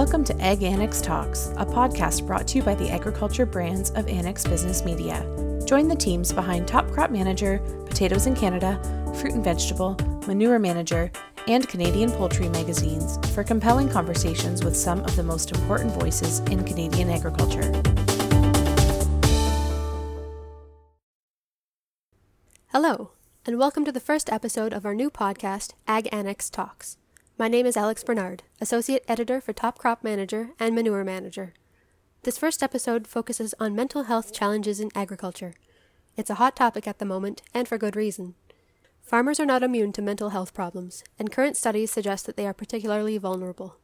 Welcome to Ag Annex Talks, a podcast brought to you by the agriculture brands of Annex Business Media. Join the teams behind Top Crop Manager, Potatoes in Canada, Fruit and Vegetable, Manure Manager, and Canadian Poultry magazines for compelling conversations with some of the most important voices in Canadian agriculture. Hello, and welcome to the first episode of our new podcast, Ag Annex Talks. My name is Alex Bernard, Associate Editor for Top Crop Manager and Manure Manager. This first episode focuses on mental health challenges in agriculture. It's a hot topic at the moment, and for good reason. Farmers are not immune to mental health problems, and current studies suggest that they are particularly vulnerable.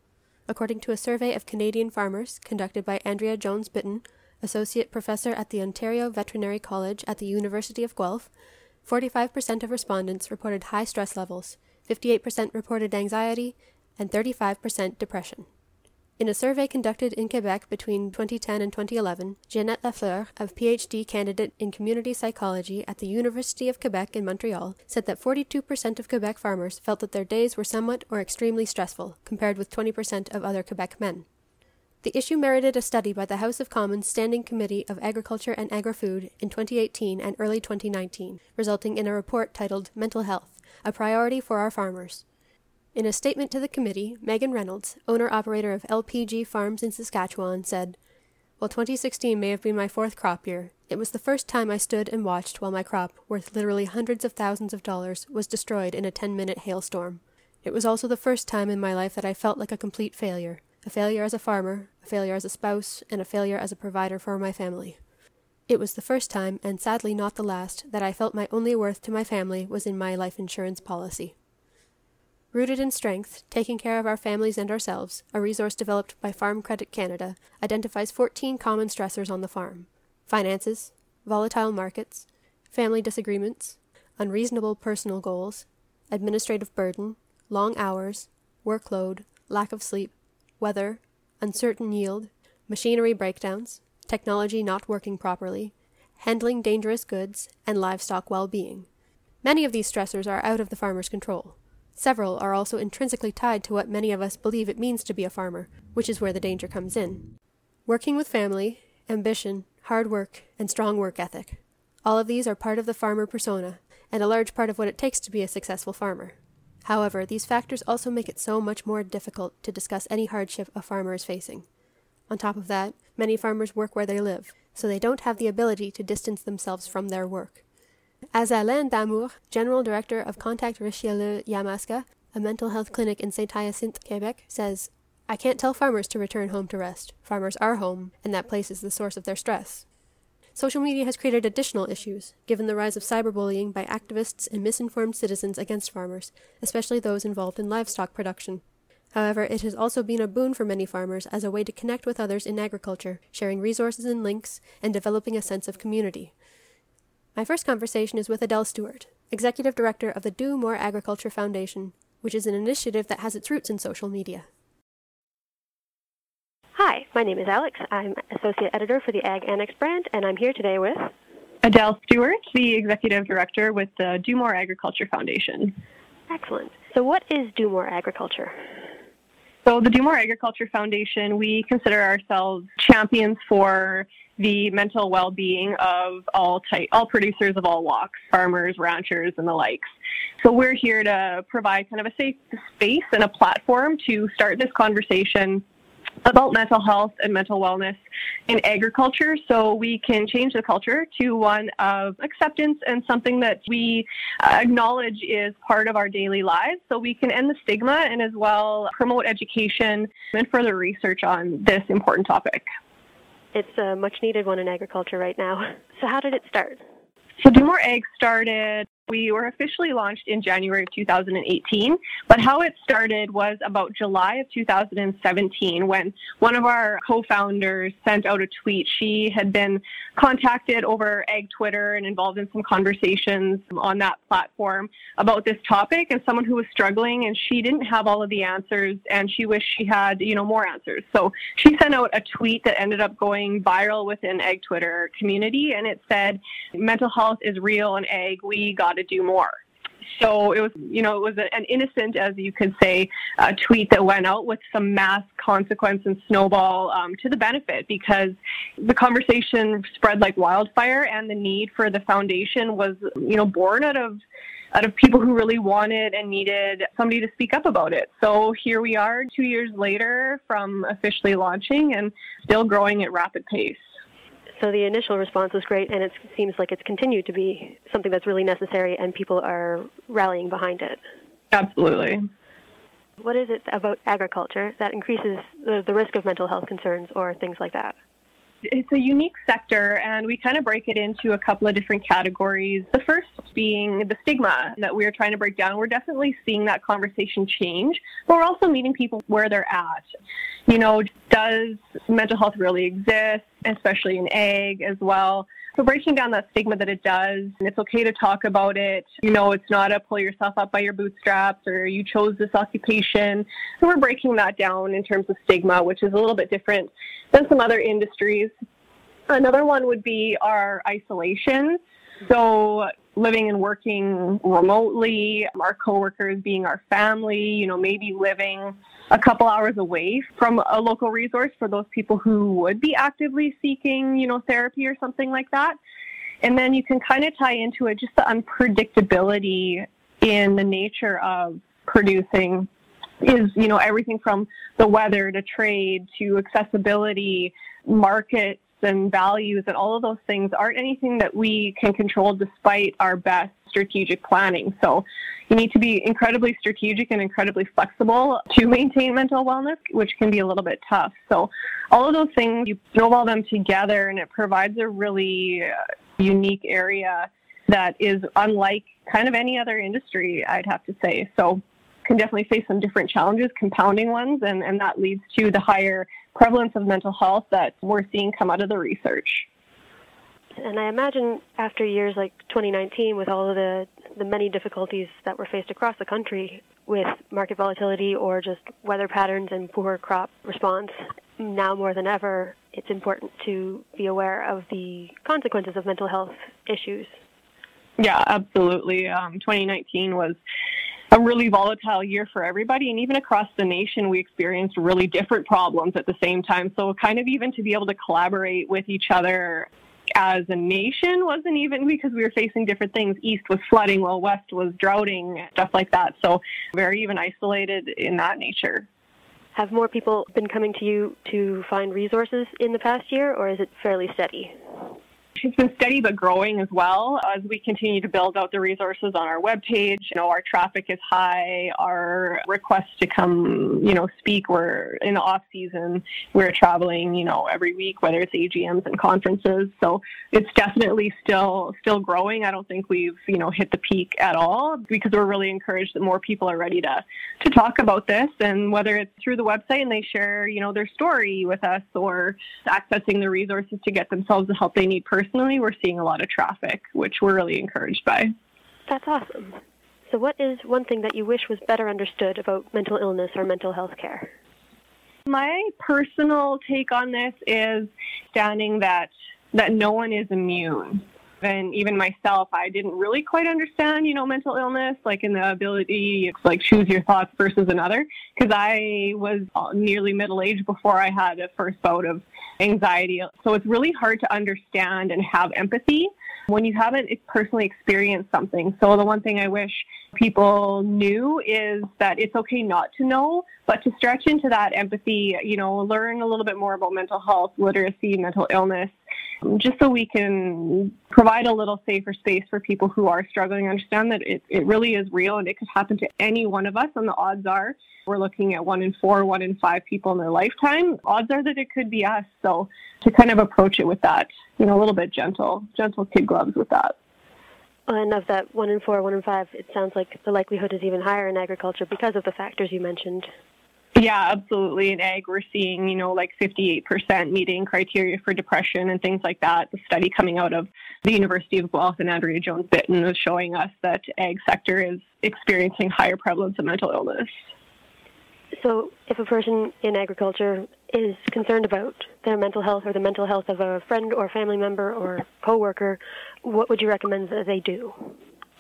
According to a survey of Canadian farmers conducted by Andria Jones Bitton, Associate Professor at the Ontario Veterinary College at the University of Guelph, 45% of respondents reported high stress levels, 58% reported anxiety, and 35% depression. In a survey conducted in Quebec between 2010 and 2011, Ginette Lafleur, a PhD candidate in community psychology at the University of Quebec in Montreal, said that 42% of Quebec farmers felt that their days were somewhat or extremely stressful, compared with 20% of other Quebec men. The issue merited a study by the House of Commons Standing Committee of Agriculture and Agri-Food in 2018 and early 2019, resulting in a report titled Mental Health a priority for our farmers. In a statement to the committee, Megan Reynolds, owner operator of LPG Farms in Saskatchewan, said, While 2016 may have been my fourth crop year, it was the first time I stood and watched while my crop, worth literally hundreds of thousands of dollars, was destroyed in a 10 minute hailstorm. It was also the first time in my life that I felt like a complete failure a failure as a farmer, a failure as a spouse, and a failure as a provider for my family. It was the first time, and sadly not the last, that I felt my only worth to my family was in my life insurance policy. Rooted in strength, taking care of our families and ourselves, a resource developed by Farm Credit Canada identifies 14 common stressors on the farm finances, volatile markets, family disagreements, unreasonable personal goals, administrative burden, long hours, workload, lack of sleep, weather, uncertain yield, machinery breakdowns, technology not working properly, handling dangerous goods, and livestock well being. Many of these stressors are out of the farmer's control. Several are also intrinsically tied to what many of us believe it means to be a farmer, which is where the danger comes in. Working with family, ambition, hard work, and strong work ethic. All of these are part of the farmer persona, and a large part of what it takes to be a successful farmer. However, these factors also make it so much more difficult to discuss any hardship a farmer is facing. On top of that, many farmers work where they live, so they don't have the ability to distance themselves from their work. As Alain Damour, General Director of Contact Richelieu Yamaska, a mental health clinic in St. Hyacinthe, Quebec, says, I can't tell farmers to return home to rest. Farmers are home, and that place is the source of their stress. Social media has created additional issues, given the rise of cyberbullying by activists and misinformed citizens against farmers, especially those involved in livestock production. However, it has also been a boon for many farmers as a way to connect with others in agriculture, sharing resources and links, and developing a sense of community. My first conversation is with Adele Stewart, Executive Director of the Do More Agriculture Foundation, which is an initiative that has its roots in social media. Hi, my name is Alex. I'm Associate Editor for the Ag Annex brand, and I'm here today with Adele Stewart, the Executive Director with the Do More Agriculture Foundation. Excellent. So, what is Do More Agriculture? So, the Do More Agriculture Foundation, we consider ourselves champions for the mental well-being of all type, all producers of all walks, farmers, ranchers, and the likes. So we're here to provide kind of a safe space and a platform to start this conversation about mental health and mental wellness in agriculture so we can change the culture to one of acceptance and something that we uh, acknowledge is part of our daily lives so we can end the stigma and as well promote education and further research on this important topic. It's a much needed one in agriculture right now. So, how did it start? So, Do More Ag started we were officially launched in January of 2018, but how it started was about July of 2017 when one of our co-founders sent out a tweet. She had been contacted over Ag Twitter and involved in some conversations on that platform about this topic and someone who was struggling and she didn't have all of the answers and she wished she had, you know, more answers. So she sent out a tweet that ended up going viral within Ag Twitter community and it said, mental health is real in Ag, We got to do more. So it was, you know, it was an innocent, as you could say, a tweet that went out with some mass consequence and snowball um, to the benefit because the conversation spread like wildfire, and the need for the foundation was, you know, born out of out of people who really wanted and needed somebody to speak up about it. So here we are, two years later from officially launching and still growing at rapid pace. So the initial response was great, and it seems like it's continued to be something that's really necessary, and people are rallying behind it. Absolutely. What is it about agriculture that increases the, the risk of mental health concerns or things like that? It's a unique sector, and we kind of break it into a couple of different categories. The first being the stigma that we're trying to break down. We're definitely seeing that conversation change, but we're also meeting people where they're at. You know, does mental health really exist, especially in ag as well? So breaking down that stigma that it does, and it's okay to talk about it. You know, it's not a pull yourself up by your bootstraps or you chose this occupation. So we're breaking that down in terms of stigma, which is a little bit different than some other industries. Another one would be our isolation. So living and working remotely, our coworkers being our family, you know, maybe living a couple hours away from a local resource for those people who would be actively seeking, you know, therapy or something like that. And then you can kind of tie into it just the unpredictability in the nature of producing is, you know, everything from the weather to trade to accessibility, markets and values and all of those things aren't anything that we can control despite our best strategic planning. So you need to be incredibly strategic and incredibly flexible to maintain mental wellness, which can be a little bit tough. So all of those things, you snowball them together and it provides a really uh, unique area that is unlike kind of any other industry, I'd have to say. So can definitely face some different challenges, compounding ones, and, and that leads to the higher prevalence of mental health that we're seeing come out of the research. And I imagine after years like 2019, with all of the, the many difficulties that were faced across the country with market volatility or just weather patterns and poor crop response, now more than ever, it's important to be aware of the consequences of mental health issues. Yeah, absolutely. Um, 2019 was a really volatile year for everybody. And even across the nation, we experienced really different problems at the same time. So, kind of even to be able to collaborate with each other as a nation wasn't even because we were facing different things. East was flooding, while West was droughting, stuff like that. So, very even isolated in that nature. Have more people been coming to you to find resources in the past year, or is it fairly steady? It's been steady but growing as well as we continue to build out the resources on our webpage. You know, our traffic is high. Our requests to come, you know, speak. We're in the off season. We're traveling, you know, every week, whether it's AGMs and conferences. So it's definitely still still growing. I don't think we've, you know, hit the peak at all because we're really encouraged that more people are ready to to talk about this. And whether it's through the website and they share, you know, their story with us or accessing the resources to get themselves the help they need personally personally, we're seeing a lot of traffic, which we're really encouraged by. That's awesome. So, what is one thing that you wish was better understood about mental illness or mental health care? My personal take on this is standing that that no one is immune. And even myself, I didn't really quite understand, you know, mental illness, like in the ability to like choose your thoughts versus another, because I was nearly middle aged before I had a first bout of anxiety. So it's really hard to understand and have empathy when you haven't personally experienced something. So the one thing I wish people knew is that it's okay not to know, but to stretch into that empathy, you know, learn a little bit more about mental health, literacy, mental illness, just so we can provide a little safer space for people who are struggling. Understand that it, it really is real and it could happen to any one of us, and the odds are we're looking at one in four, one in five people in their lifetime. Odds are that it could be us. So to kind of approach it with that, you know, a little bit gentle, gentle kid gloves with that. And of that one in four, one in five, it sounds like the likelihood is even higher in agriculture because of the factors you mentioned. Yeah, absolutely. In ag, we're seeing, you know, like 58% meeting criteria for depression and things like that. The study coming out of the University of Guelph and Andria Jones Bitton was showing us that ag sector is experiencing higher prevalence of mental illness. So, if a person in agriculture is concerned about their mental health or the mental health of a friend or family member or coworker, what would you recommend that they do?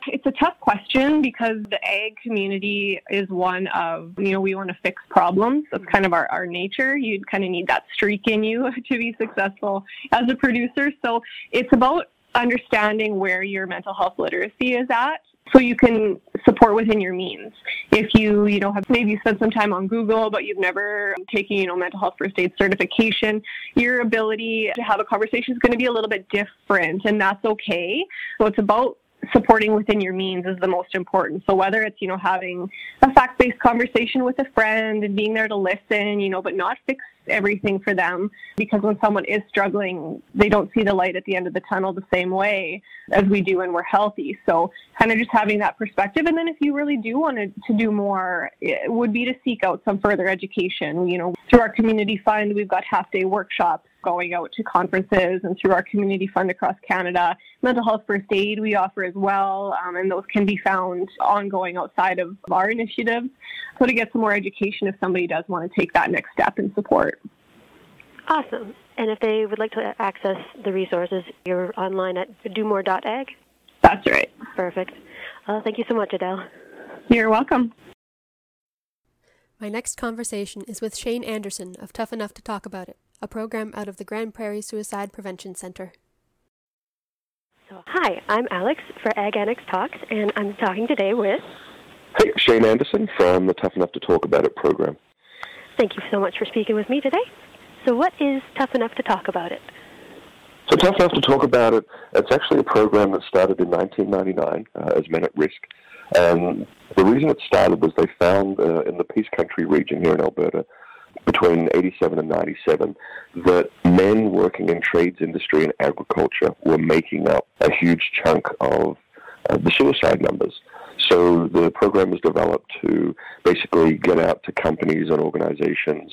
It's a tough question because the ag community is one of, you know, we want to fix problems. That's kind of our, our nature. You kind of need that streak in you to be successful as a producer. So it's about understanding where your mental health literacy is at so you can support within your means. If you, you know, have maybe spent some time on Google, but you've never taken, you know, mental health first aid certification, your ability to have a conversation is going to be a little bit different, and that's okay. So it's about supporting within your means is the most important. So whether it's, you know, having a fact-based conversation with a friend and being there to listen, you know, but not fix everything for them because when someone is struggling, they don't see the light at the end of the tunnel the same way as we do when we're healthy. So kind of just having that perspective. And then if you really do want to, do more, it would be to seek out some further education. You know, through our community fund, we've got half day workshops going out to conferences and through our community fund across Canada. Mental health first aid we offer as well, um, and those can be found ongoing outside of our initiatives. So to get some more education if somebody does want to take that next step in support. Awesome. And if they would like to access the resources, you're online at domore.ag? That's right. Perfect. Uh, thank you so much, Adele. You're welcome. My next conversation is with Shane Anderson of Tough Enough to Talk About It a program out of the Grande Prairie Suicide Prevention Center. So, hi, I'm Alex for Ag Annex Talks, and I'm talking today with. Hey, Shane Anderson from the Tough Enough to Talk About It program. Thank you so much for speaking with me today. So, what is Tough Enough to Talk About It? So, Tough Enough to Talk About It, it's actually a program that started in 1999 uh, as Men at Risk. And the reason it started was they found uh, in the Peace Country region here in Alberta between 87 and 97 that men working in trades industry and agriculture were making up a huge chunk of uh, the suicide numbers. So the program was developed to basically get out to companies and organizations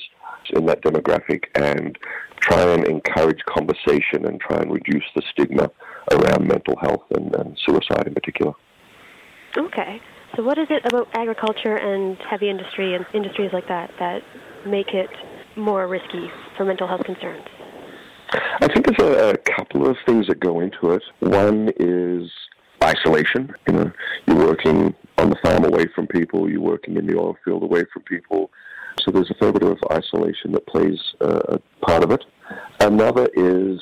in that demographic and try and encourage conversation and try and reduce the stigma around mental health and, and suicide in particular. Okay. So what is it about agriculture and heavy industry and industries like that that make it more risky for mental health concerns? I think there's a, a couple of things that go into it. One is isolation. You know, you're working on the farm away from people, you're working in the oil field away from people. So there's a fair bit of isolation that plays uh, a part of it. Another is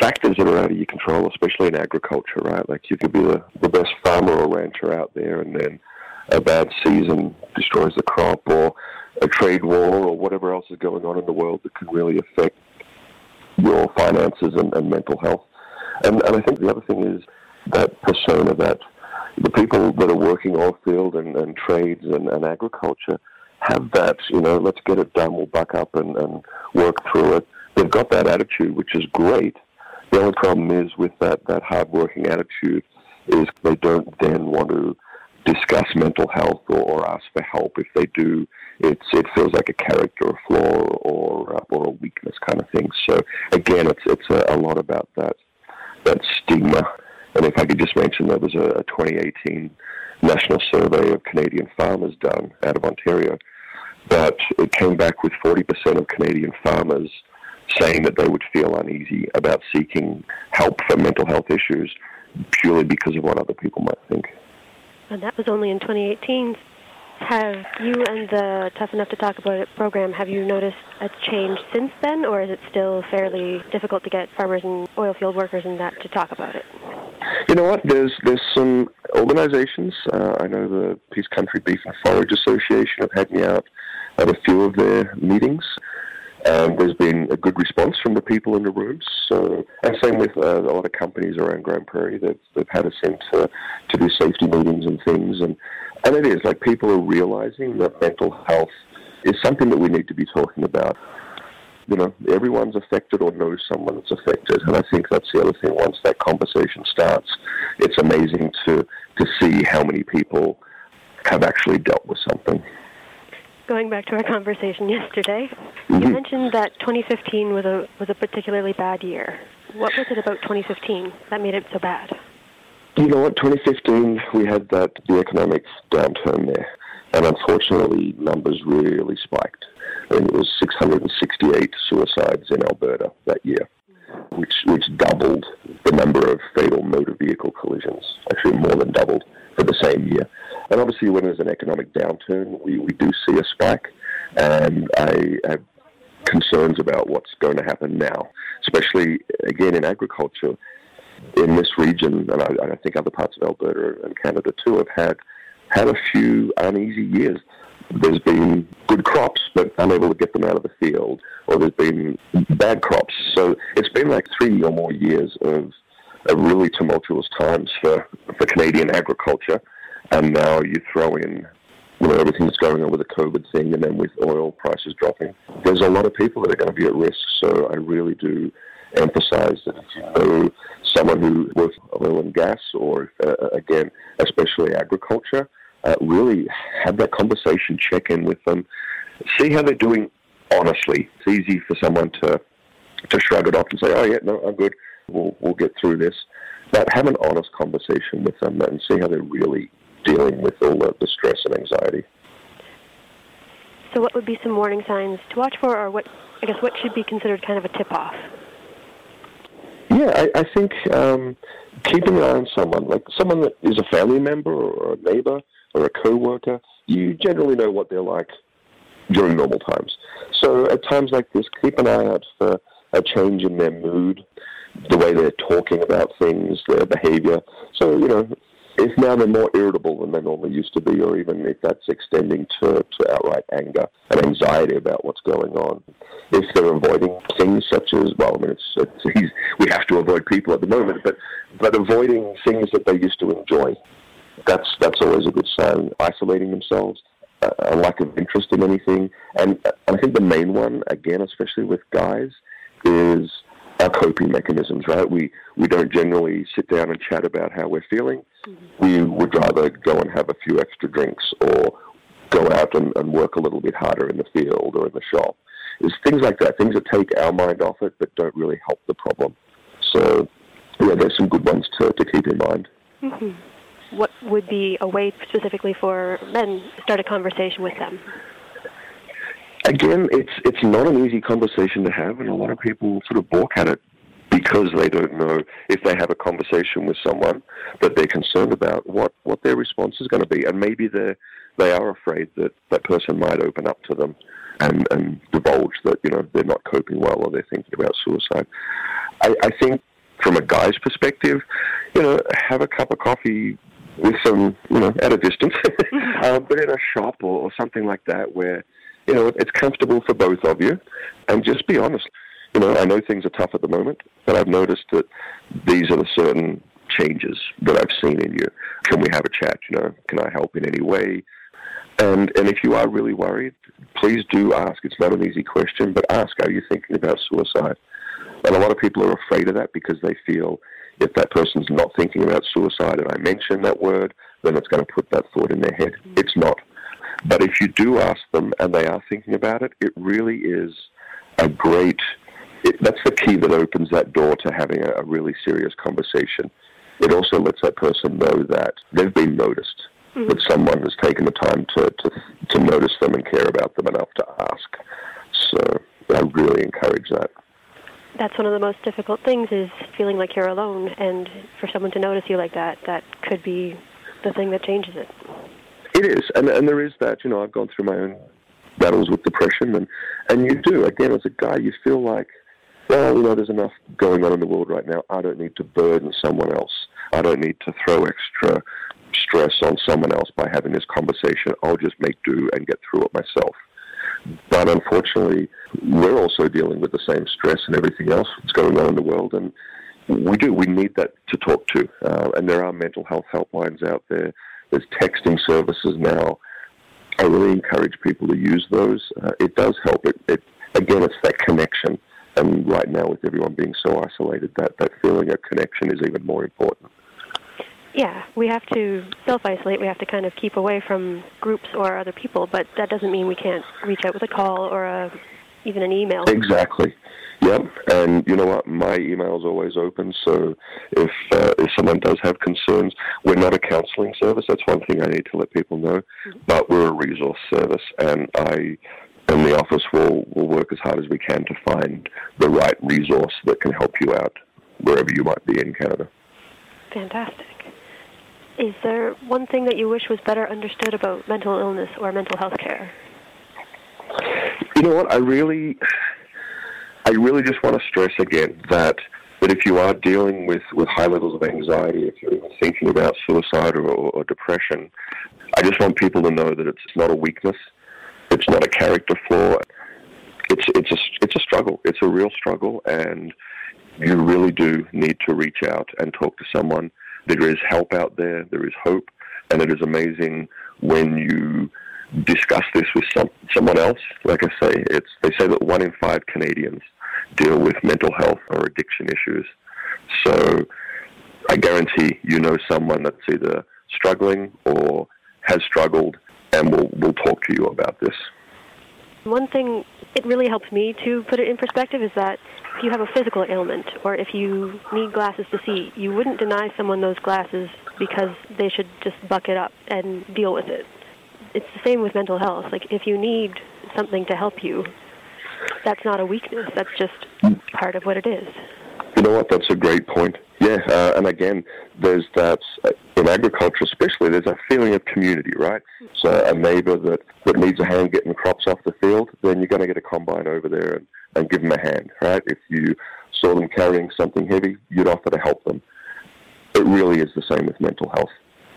factors that are out of your control, especially in agriculture, right? Like you could be the, the best farmer or rancher out there, and then a bad season destroys the crop, or a trade war or whatever else is going on in the world that can really affect your finances and, and mental health. And, and I think the other thing is that persona that the people that are working oil field and, and trades and, and agriculture have that, you know, let's get it done, we'll buck up and, and work through it. They've got that attitude, which is great. The only problem is with that, that hard working attitude is they don't then want to discuss mental health or, or ask for help. If they do, it's it feels like a character flaw or uh, or a weakness kind of thing. So again, it's it's a, a lot about that that stigma. And if I could just mention, there was a, a 2018 national survey of Canadian farmers done out of Ontario, but it came back with 40% of Canadian farmers saying that they would feel uneasy about seeking help for mental health issues purely because of what other people might think. And that was only in 2018. Have you and the Tough Enough to Talk About It program, have you noticed a change since then, or is it still fairly difficult to get farmers and oil field workers and that to talk about it? You know what? There's there's some organizations. Uh, I know the Peace Country Beef and Forage Association have had me out at a few of their meetings. Um, there's been a good response from the people in the rooms. So, and same with uh, a lot of companies around Grande Prairie. They've, they've had us in to, to do safety meetings and things. And, and it is like people are realizing that mental health is something that we need to be talking about. You know, everyone's affected or knows someone that's affected. And I think that's the other thing. Once that conversation starts, it's amazing to, to see how many people have actually dealt with something going back to our conversation yesterday, mm-hmm. you mentioned that 2015 was a was a particularly bad year. What was it about 2015 that made it so bad? You know what? 2015 we had that the economic downturn there, and unfortunately numbers really spiked. I mean, it was 668 suicides in Alberta that year. which which doubled the number of fatal motor vehicle collisions, actually more than doubled for the same year. And obviously, when there's an economic downturn, we, we do see a spike, and I have concerns about what's going to happen now, especially again in agriculture in this region, and I, I think other parts of Alberta and Canada too have had had a few uneasy years. There's been good crops, but unable to get them out of the field, or there's been bad crops. So it's been like three or more years of, of really tumultuous times for, for Canadian agriculture. And now you throw in you know, everything that's going on with the COVID thing, and then with oil prices dropping, there's a lot of people that are going to be at risk. So I really do emphasize that if you know someone who works oil and gas, or uh, again, especially agriculture, uh, really have that conversation, check in with them, see how they're doing honestly. It's easy for someone to to shrug it off and say, "Oh yeah, no, I'm good. We'll we'll get through this." But have an honest conversation with them and see how they're really dealing with all the, the stress and anxiety. So, what would be some warning signs to watch for, or what I guess what should be considered kind of a tip off? Yeah, I, I think um, keeping an eye on someone, like someone that is a family member or a neighbor or a co-worker, you generally know what they're like during normal times. So at times like this, keep an eye out for a change in their mood, the way they're talking about things, their behavior. So, you know, if now they're more irritable than they normally used to be, or even if that's extending to, to outright anger and anxiety about what's going on. If they're avoiding things such as, well, I mean, it's, it's we have to avoid people at the moment, but, but avoiding things that they used to enjoy, that's, that's always a good sign. Isolating themselves, a lack of interest in anything. And I think the main one, again, especially with guys, is our coping mechanisms, right? We we don't generally sit down and chat about how we're feeling. Mm-hmm. We would rather go and have a few extra drinks or go out and, and work a little bit harder in the field or in the shop. It's things like that, things that take our mind off it but don't really help the problem. So, yeah, there's some good ones to, to keep in mind. Mm-hmm. What would be a way specifically for men to start a conversation with them? Again, it's it's not an easy conversation to have, and a lot of people sort of balk at it because they don't know if they have a conversation with someone that they're concerned about what what their response is going to be, and maybe they they are afraid that that person might open up to them and and divulge that you know they're not coping well or they're thinking about suicide. I, I think from a guy's perspective, you know, have a cup of coffee with some, you know, at a distance, uh, but in a shop or, or something like that where you know, it's comfortable for both of you. And just be honest. You know, I know things are tough at the moment, but I've noticed that these are the certain changes that I've seen in you. Can we have a chat? You know, can I help in any way? And and if you are really worried, please do ask. It's not an easy question, but ask. Are you thinking about suicide? And a lot of people are afraid of that because they feel if that person's not thinking about suicide and I mention that word, then it's going to put that thought in their head. It's not. But if you do ask them and they are thinking about it, it really is a great, it, that's the key that opens that door to having a, a really serious conversation. It also lets that person know that they've been noticed, mm-hmm. that someone has taken the time to, to, to notice them and care about them enough to ask. So I really encourage that that's one of the most difficult things is feeling like you're alone and for someone to notice you like that that could be the thing that changes it it is, and and there is that. You know, I've gone through my own battles with depression, and and you do. Again, as a guy, you feel like, well, you know, there's enough going on in the world right now. I don't need to burden someone else. I don't need to throw extra stress on someone else by having this conversation. I'll just make do and get through it myself. But unfortunately, we're also dealing with the same stress and everything else that's going on in the world, and we do. We need that to talk to, uh, and there are mental health helplines out there there's texting services now. I really encourage people to use those. Uh, it does help. It, it again, it's that connection. And right now, with everyone being so isolated, that that feeling of connection is even more important. Yeah, we have to self-isolate. We have to kind of keep away from groups or other people, but that doesn't mean we can't reach out with a call or a, even an email. Exactly. Yep, and you know what? My email is always open. So if uh, if someone does have concerns, we're not a counselling service. That's one thing I need to let people know. Mm-hmm. But we're a resource service, and I and the office will, will work as hard as we can to find the right resource that can help you out wherever you might be in Canada. Fantastic. Is there one thing that you wish was better understood about mental illness or mental health care? You know what? I really, I really just want to stress again that that if you are dealing with, with high levels of anxiety, if you're even thinking about suicide or, or, depression, I just want people to know that it's not a weakness, it's not a character flaw. It's it's a it's a struggle. It's a real struggle, and you really do need to reach out and talk to someone. There is help out there. There is hope, and it is amazing when you discuss this with some, someone else. Like I say, it's they say that one in five Canadians deal with mental health or addiction issues. So I guarantee you know someone that's either struggling or has struggled and will will talk to you about this. One thing it really helps me to put it in perspective is that if you have a physical ailment or if you need glasses to see, you wouldn't deny someone those glasses because they should just buck it up and deal with it. It's the same with mental health. Like if you need something to help you, that's not a weakness. That's just part of what it is. You know what? That's a great point. Yeah, uh, and again, there's that uh, in agriculture, especially. There's a feeling of community, right? So a neighbour that, that needs a hand getting crops off the field, then you're going to get a combine over there and, and give them a hand, right? If you saw them carrying something heavy, you'd offer to help them. It really is the same with mental health.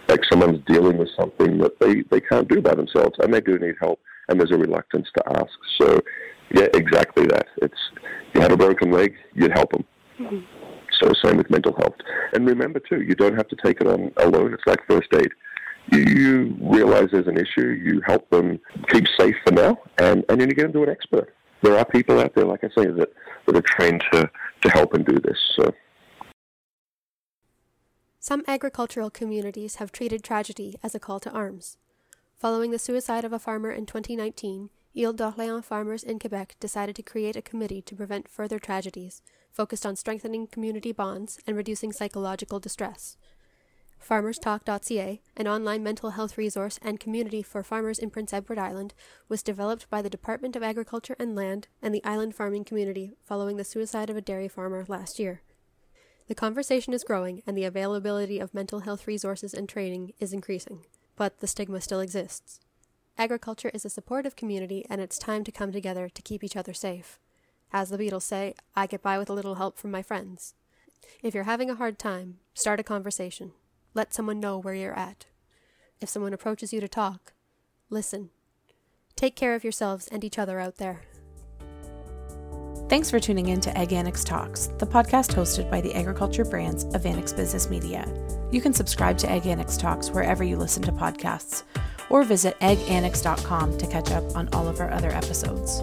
Like someone's dealing with something that they, they can't do by themselves, and they do need help, and there's a reluctance to ask. So, yeah, exactly that. It's you have a broken leg, you'd help them. Mm-hmm. So same with mental health. And remember too, you don't have to take it on alone. It's like first aid. You, you realize there's an issue, you help them keep safe for now, and, and then you get them to an expert. There are people out there, like I say, that, that are trained to, to help and do this. So. Some agricultural communities have treated tragedy as a call to arms. Following the suicide of a farmer in 2019, Ile d'Orléans farmers in Quebec decided to create a committee to prevent further tragedies, focused on strengthening community bonds and reducing psychological distress. FarmersTalk.ca, an online mental health resource and community for farmers in Prince Edward Island, was developed by the Department of Agriculture and Land and the island farming community following the suicide of a dairy farmer last year. The conversation is growing and the availability of mental health resources and training is increasing, but the stigma still exists. Agriculture is a supportive community and it's time to come together to keep each other safe. As the Beatles say, I get by with a little help from my friends. If you're having a hard time, start a conversation. Let someone know where you're at. If someone approaches you to talk, listen. Take care of yourselves and each other out there. Thanks for tuning in to Ag Annex Talks, the podcast hosted by the agriculture brands of Annex Business Media. You can subscribe to Ag Annex Talks wherever you listen to podcasts, or visit agannex.com to catch up on all of our other episodes.